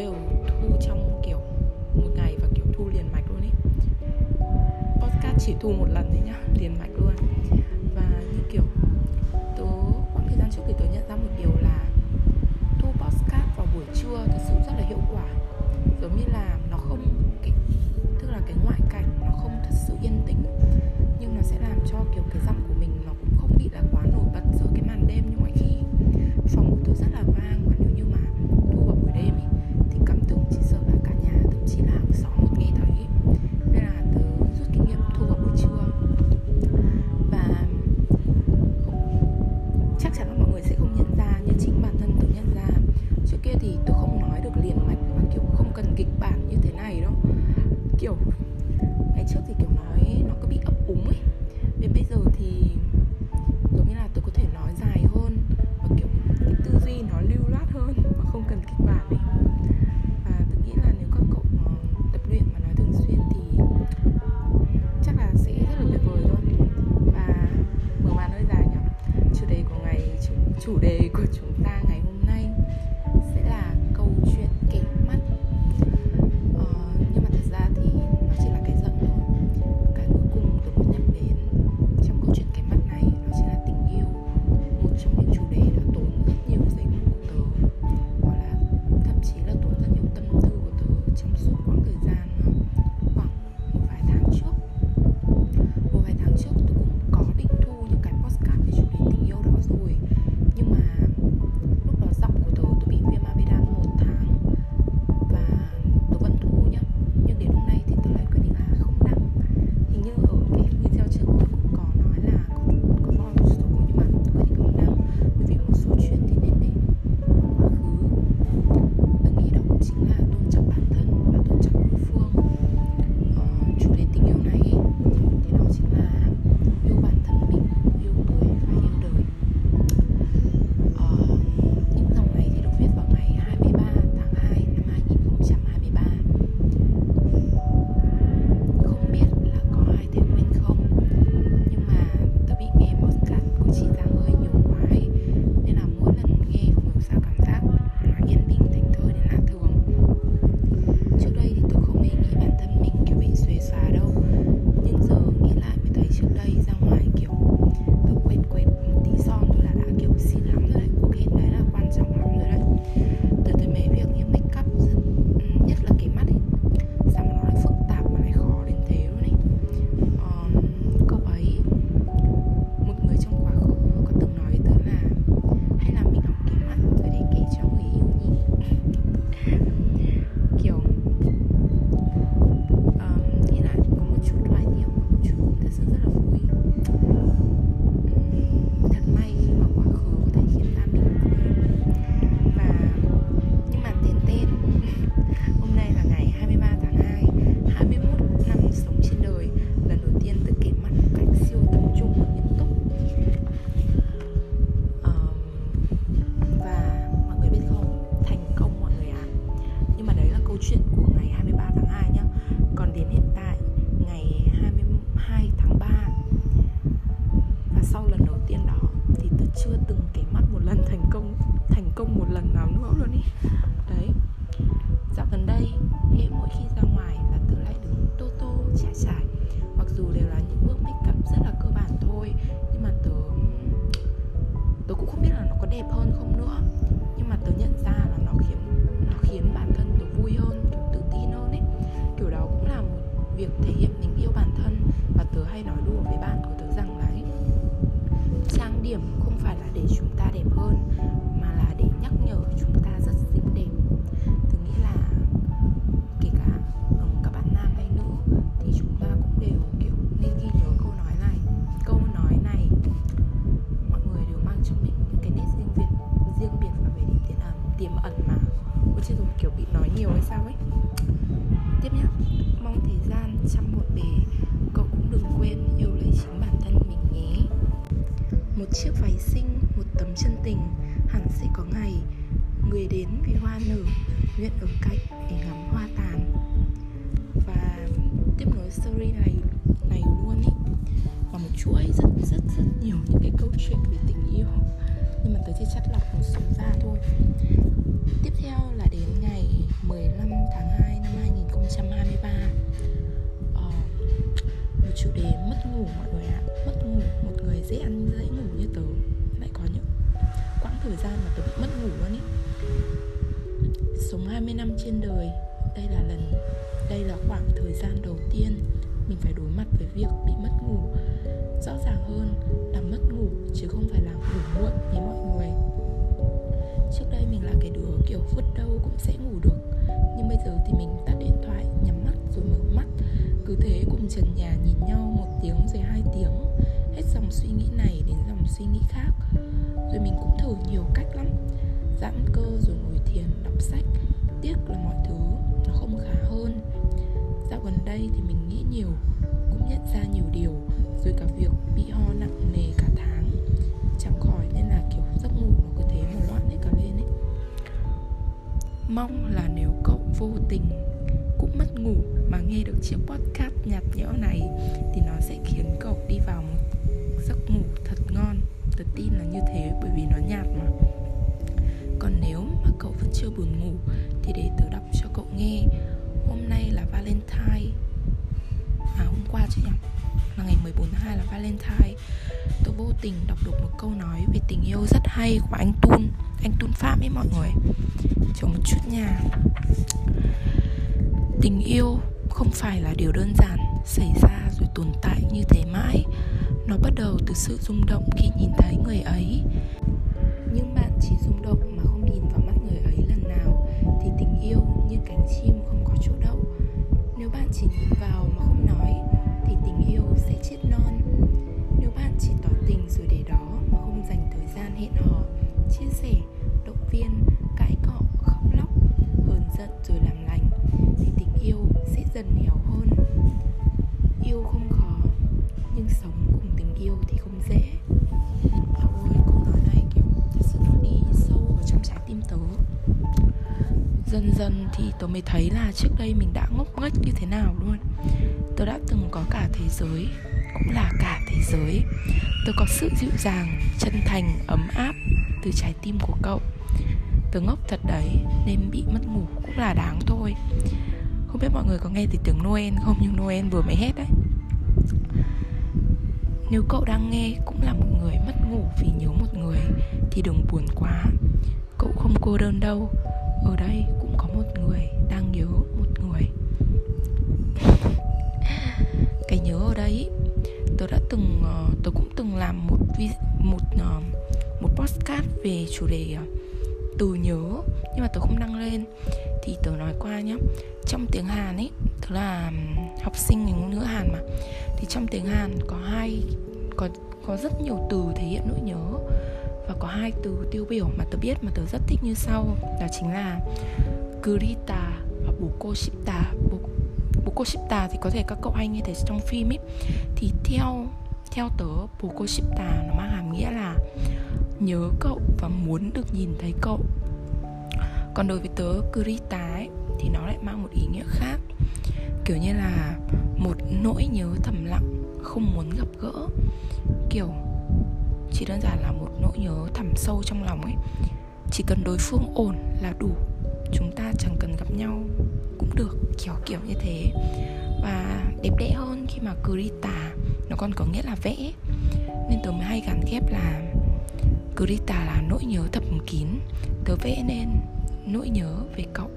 đều thu trong, kiểu, một ngày và, kiểu, thu liền mạch luôn ý. Podcast chỉ thu một lần thôi nhá, liền mạch luôn. công một lần nào nữa luôn ý. Đấy, dạo gần đây hệ mỗi khi ra một chiếc váy xinh, một tấm chân tình, hẳn sẽ có ngày người đến vì hoa nở, nguyện ở cạnh để ngắm hoa tàn. Và tiếp nối story này này luôn ý và một chuỗi rất rất rất nhiều những cái câu chuyện về tình yêu. Nhưng mà tới chỉ chắc lọc một số ra thôi 20 năm trên đời. Đây là lần, đây là khoảng thời gian đầu tiên mình phải đối mặt với việc bị mất ngủ. Rõ ràng hơn là mất ngủ chứ không phải là ngủ muộn như mọi người. Trước đây mình là cái đứa kiểu vứt đâu cũng sẽ ngủ được, nhưng bây giờ thì mình tắt điện thoại, nhắm mắt rồi mở mắt. Cứ thế cùng trần nhà nhìn nhau một tiếng rồi hai tiếng, hết dòng suy nghĩ này đến dòng suy nghĩ khác. Rồi mình cũng thử nhiều cách lắm. Giãn cơ rồi ngồi thiền, đọc sách tiếc là mọi thứ nó không khá hơn. Dạo gần đây thì mình nghĩ nhiều, cũng nhận ra nhiều điều, rồi cả việc bị ho nặng nề cả tháng. Chẳng khỏi nên là kiểu giấc ngủ nó cứ thế mà loạn hết cả lên ấy. Mong là nếu cậu vô tình cũng mất ngủ mà nghe được chiếc podcast nhạt nhẽo này thì nó sẽ khiến cậu đi vào một giấc ngủ thật ngon. Tớ tin là như thế bởi vì nó nhạt mà. Còn nếu mà cậu vẫn chưa buồn ngủ thì để tớ đọc cho cậu nghe. Hôm nay là valentine. À hôm qua chứ nhỉ? Là ngày 14 tháng 2 là valentine. Tôi vô tình đọc được một câu nói về tình yêu rất hay của anh Tun. Anh Tun Phạm ấy mọi người. Chờ một chút nha. Tình yêu không phải là điều đơn giản xảy ra rồi tồn tại như thế mãi. Nó bắt đầu từ sự rung động khi nhìn thấy người ấy. Nhưng bạn chỉ rung động mà không nhìn vào như cánh chim không có chỗ đậu. Nếu bạn chỉ nhìn vào mà không nói, thì tình yêu tớ mới thấy là trước đây mình đã ngốc nghếch như thế nào luôn. Tớ đã từng có cả thế giới, cũng là cả thế giới. Tớ có sự dịu dàng, chân thành, ấm áp từ trái tim của cậu. Tớ ngốc thật đấy, nên bị mất ngủ cũng là đáng thôi. Không biết mọi người có nghe từ tiếng Noel không, nhưng Noel vừa mới hết đấy. Nếu cậu đang nghe cũng là một người mất ngủ vì nhớ một người, thì đừng buồn quá. Cậu không cô đơn đâu. Ở đây cũng một một một podcast về chủ đề ờ, từ nhớ. Nhưng mà tớ không đăng lên. Thì tớ nói qua nhé trong tiếng Hàn ấy tớ là học sinh ngôn ngữ Hàn mà. Thì trong tiếng Hàn có hai, có có rất nhiều từ thể hiện nỗi nhớ. Và có hai từ tiêu biểu mà tớ biết mà tớ rất thích như sau. Đó chính là Kurita và Bukoshita Bukoshita thì có thể các cậu hay nghe thấy trong phim ấy. Thì theo theo tớ Boko nó mang hàm nghĩa là nhớ cậu và muốn được nhìn thấy cậu. Còn đối với tớ Kurita ấy, thì nó lại mang một ý nghĩa khác. Kiểu như là một nỗi nhớ thầm lặng không muốn gặp gỡ. Kiểu chỉ đơn giản là một nỗi nhớ thẳm sâu trong lòng ấy. Chỉ cần đối phương ổn là đủ chúng ta chẳng cần gặp nhau cũng được kiểu kiểu như thế và đẹp đẽ hơn khi mà Kurita nó còn có nghĩa là vẽ. Nên tớ mới hay gắn ghép là Kurita là nỗi nhớ thầm kín. Tớ vẽ nên nỗi nhớ về cậu.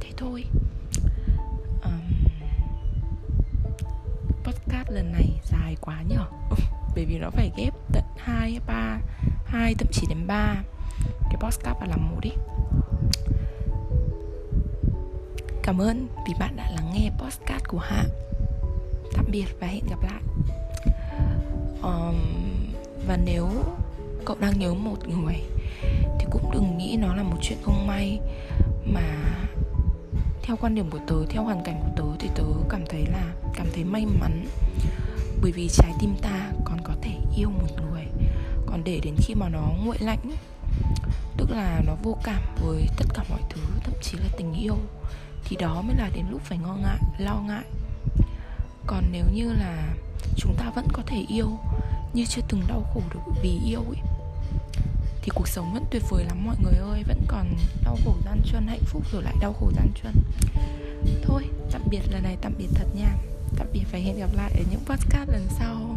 Thế thôi. Um, podcast lần này dài quá nhở? Bởi vì nó phải ghép tận hai ba hai thậm chí đến ba. Cái podcast vào làm một đi cảm ơn vì bạn đã lắng nghe podcast của hạ. Tạm biệt và hẹn gặp lại. Um, và nếu cậu đang nhớ một người thì cũng đừng nghĩ nó là một chuyện không may mà theo quan điểm của tớ theo hoàn cảnh của tớ thì tớ cảm thấy là cảm thấy may mắn. Bởi vì trái tim ta còn có thể yêu một người còn để đến khi mà nó nguội lạnh tức là nó vô cảm với tất cả mọi thứ thậm chí là tình yêu thì đó mới là đến lúc phải ngơ ngại, lo ngại. Còn nếu như là chúng ta vẫn có thể yêu, như chưa từng đau khổ được vì yêu ấy, thì cuộc sống vẫn tuyệt vời lắm mọi người ơi, vẫn còn đau khổ gian truân, hạnh phúc rồi lại đau khổ gian truân. Thôi, tạm biệt lần này, tạm biệt thật nha. Tạm biệt và hẹn gặp lại ở những podcast lần sau.